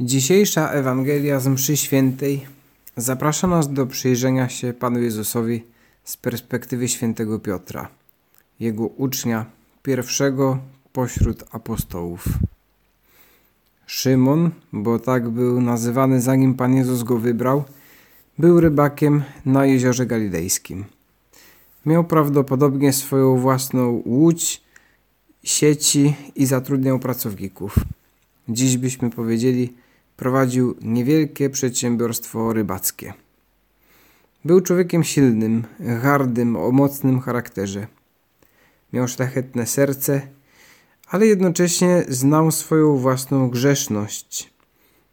Dzisiejsza Ewangelia z mszy świętej zaprasza nas do przyjrzenia się Panu Jezusowi z perspektywy świętego Piotra, jego ucznia, pierwszego pośród apostołów. Szymon, bo tak był nazywany zanim Pan Jezus go wybrał, był rybakiem na jeziorze galilejskim. Miał prawdopodobnie swoją własną łódź, sieci i zatrudniał pracowników. Dziś byśmy powiedzieli, prowadził niewielkie przedsiębiorstwo rybackie. Był człowiekiem silnym, hardym, o mocnym charakterze. Miał szlachetne serce, ale jednocześnie znał swoją własną grzeszność.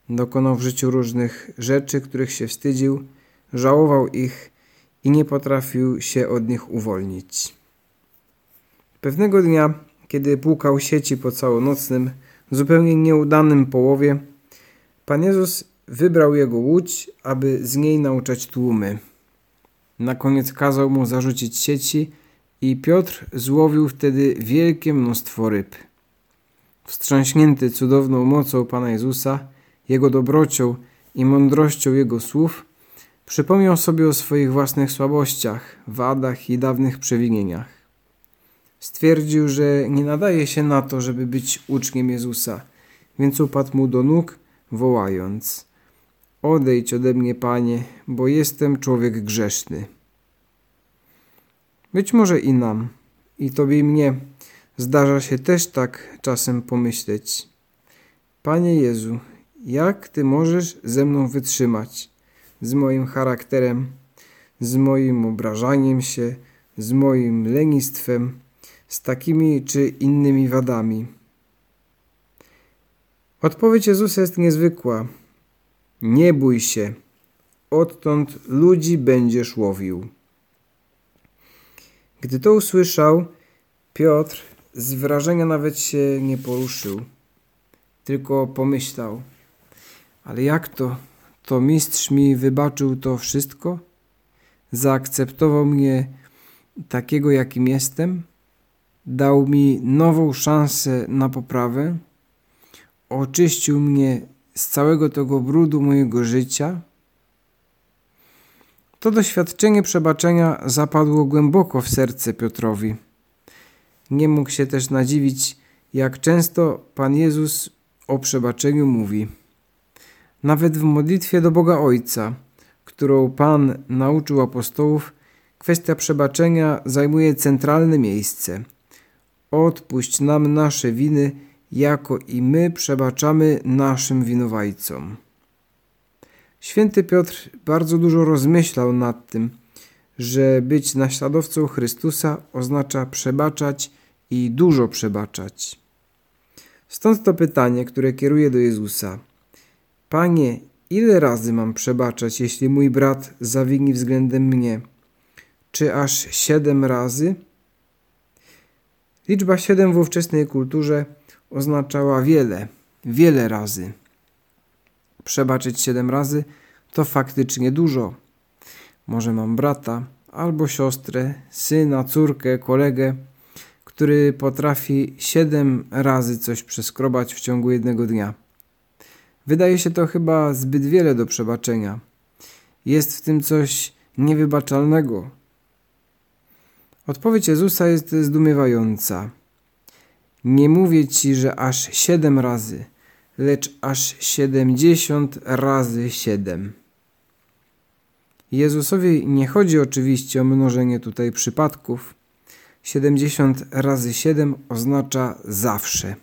Dokonał w życiu różnych rzeczy, których się wstydził, żałował ich i nie potrafił się od nich uwolnić. Pewnego dnia, kiedy płukał sieci po całonocnym, zupełnie nieudanym połowie, Pan Jezus wybrał jego łódź, aby z niej nauczać tłumy. Na koniec kazał mu zarzucić sieci i Piotr złowił wtedy wielkie mnóstwo ryb. Wstrząśnięty cudowną mocą Pana Jezusa, Jego dobrocią i mądrością Jego słów, przypomniał sobie o swoich własnych słabościach, wadach i dawnych przewinieniach. Stwierdził, że nie nadaje się na to, żeby być uczniem Jezusa, więc upadł mu do nóg wołając Odejdź ode mnie, Panie, bo jestem człowiek grzeszny. Być może i nam, i Tobie i mnie zdarza się też tak czasem pomyśleć. Panie Jezu, jak Ty możesz ze mną wytrzymać, z moim charakterem, z moim obrażaniem się, z moim lenistwem, z takimi czy innymi wadami? Odpowiedź Jezusa jest niezwykła. Nie bój się, odtąd ludzi będziesz łowił. Gdy to usłyszał, Piotr z wrażenia nawet się nie poruszył, tylko pomyślał, ale jak to? To mistrz mi wybaczył to wszystko? Zaakceptował mnie takiego, jakim jestem? Dał mi nową szansę na poprawę? Oczyścił mnie z całego tego brudu mojego życia. To doświadczenie przebaczenia zapadło głęboko w serce Piotrowi. Nie mógł się też nadziwić, jak często Pan Jezus o przebaczeniu mówi. Nawet w modlitwie do Boga Ojca, którą Pan nauczył apostołów, kwestia przebaczenia zajmuje centralne miejsce. Odpuść nam nasze winy, jako i my przebaczamy naszym winowajcom. Święty Piotr bardzo dużo rozmyślał nad tym, że być naśladowcą Chrystusa oznacza przebaczać i dużo przebaczać. Stąd to pytanie, które kieruje do Jezusa. Panie, ile razy mam przebaczać, jeśli mój brat zawini względem mnie? Czy aż siedem razy? Liczba siedem w ówczesnej kulturze oznaczała wiele, wiele razy. Przebaczyć siedem razy to faktycznie dużo. Może mam brata albo siostrę, syna, córkę, kolegę, który potrafi siedem razy coś przeskrobać w ciągu jednego dnia. Wydaje się to chyba zbyt wiele do przebaczenia. Jest w tym coś niewybaczalnego. Odpowiedź Jezusa jest zdumiewająca. Nie mówię ci, że aż siedem razy, lecz aż siedemdziesiąt razy siedem. Jezusowi nie chodzi oczywiście o mnożenie tutaj przypadków. Siedemdziesiąt razy siedem oznacza zawsze.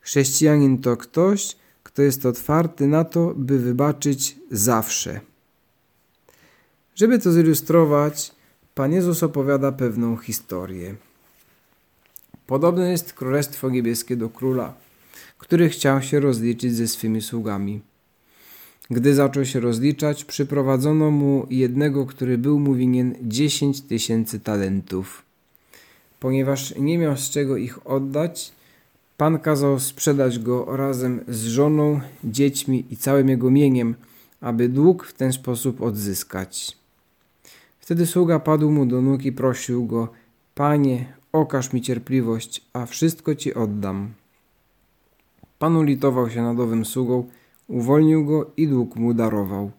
Chrześcijanin to ktoś, kto jest otwarty na to, by wybaczyć zawsze. Żeby to zilustrować, Pan Jezus opowiada pewną historię. Podobne jest Królestwo Niebieskie do króla, który chciał się rozliczyć ze swymi sługami. Gdy zaczął się rozliczać, przyprowadzono mu jednego, który był mu winien dziesięć tysięcy talentów. Ponieważ nie miał z czego ich oddać, Pan kazał sprzedać go razem z żoną, dziećmi i całym jego mieniem, aby dług w ten sposób odzyskać. Wtedy sługa padł mu do nóg i prosił go, Panie, okaż mi cierpliwość, a wszystko Ci oddam. Pan ulitował się nad owym sługą, uwolnił go i dług mu darował.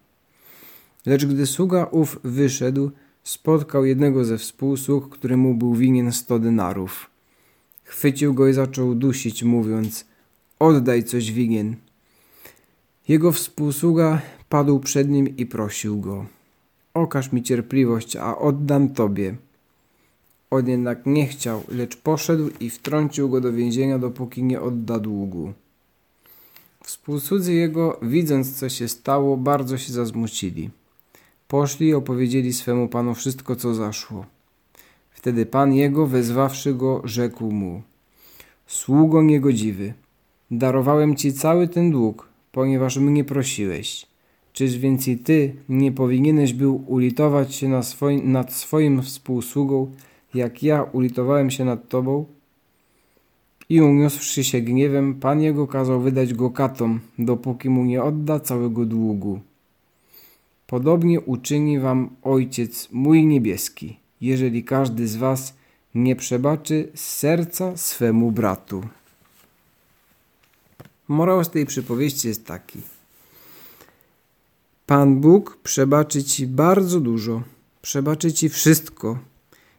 Lecz gdy sługa ów wyszedł, spotkał jednego ze współsług, któremu był winien sto denarów. Chwycił go i zaczął dusić, mówiąc, oddaj coś winien. Jego współsługa padł przed nim i prosił go, okaż mi cierpliwość, a oddam tobie. On jednak nie chciał, lecz poszedł i wtrącił go do więzienia, dopóki nie odda długu. Współcudzy jego, widząc co się stało, bardzo się zazmucili. Poszli i opowiedzieli swemu panu wszystko, co zaszło. Wtedy pan jego, wezwawszy go, rzekł mu: Sługo niegodziwy, darowałem ci cały ten dług, ponieważ mnie prosiłeś. Czyż więc i ty nie powinieneś był ulitować się na swoim, nad swoim współsługą, jak ja ulitowałem się nad tobą? I uniósłszy się gniewem, Pan jego kazał wydać go katom, dopóki mu nie odda całego długu. Podobnie uczyni wam Ojciec mój niebieski, jeżeli każdy z was nie przebaczy serca swemu bratu. Morał z tej przypowieści jest taki. Pan Bóg przebaczy ci bardzo dużo, przebaczy ci wszystko,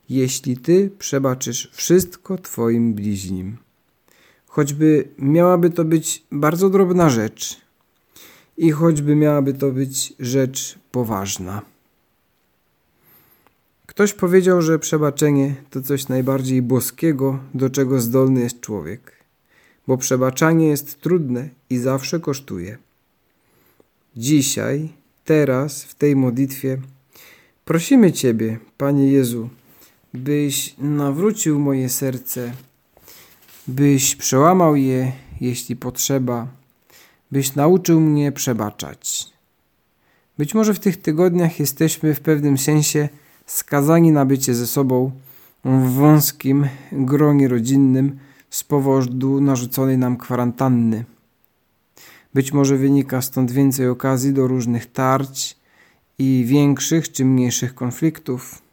jeśli ty przebaczysz wszystko twoim bliźnim. Choćby miałaby to być bardzo drobna rzecz i choćby miałaby to być rzecz poważna. Ktoś powiedział, że przebaczenie to coś najbardziej boskiego, do czego zdolny jest człowiek, bo przebaczanie jest trudne i zawsze kosztuje. Dzisiaj, teraz, w tej modlitwie, prosimy Ciebie, Panie Jezu, byś nawrócił moje serce, byś przełamał je, jeśli potrzeba, byś nauczył mnie przebaczać. Być może w tych tygodniach jesteśmy w pewnym sensie skazani na bycie ze sobą w wąskim gronie rodzinnym z powodu narzuconej nam kwarantanny. Być może wynika stąd więcej okazji do różnych tarć i większych czy mniejszych konfliktów,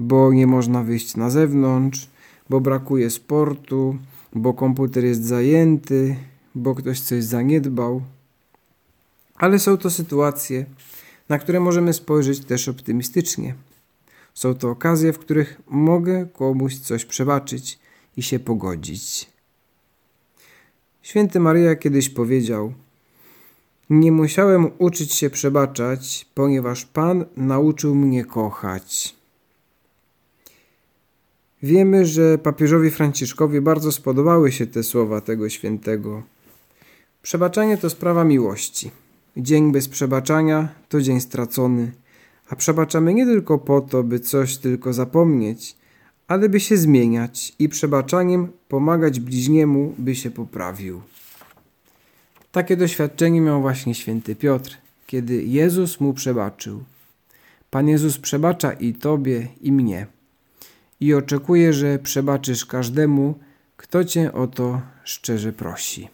bo nie można wyjść na zewnątrz, bo brakuje sportu, bo komputer jest zajęty, bo ktoś coś zaniedbał. Ale są to sytuacje, na które możemy spojrzeć też optymistycznie. Są to okazje, w których mogę komuś coś przebaczyć i się pogodzić. Święty Maria kiedyś powiedział: Nie musiałem uczyć się przebaczać, ponieważ Pan nauczył mnie kochać. Wiemy, że papieżowi Franciszkowi bardzo spodobały się te słowa tego świętego. Przebaczenie to sprawa miłości. Dzień bez przebaczania to dzień stracony, a przebaczamy nie tylko po to, by coś tylko zapomnieć, ale by się zmieniać i przebaczaniem pomagać bliźniemu, by się poprawił. Takie doświadczenie miał właśnie święty Piotr, kiedy Jezus mu przebaczył. Pan Jezus przebacza i tobie, i mnie. I oczekuje, że przebaczysz każdemu, kto cię o to szczerze prosi.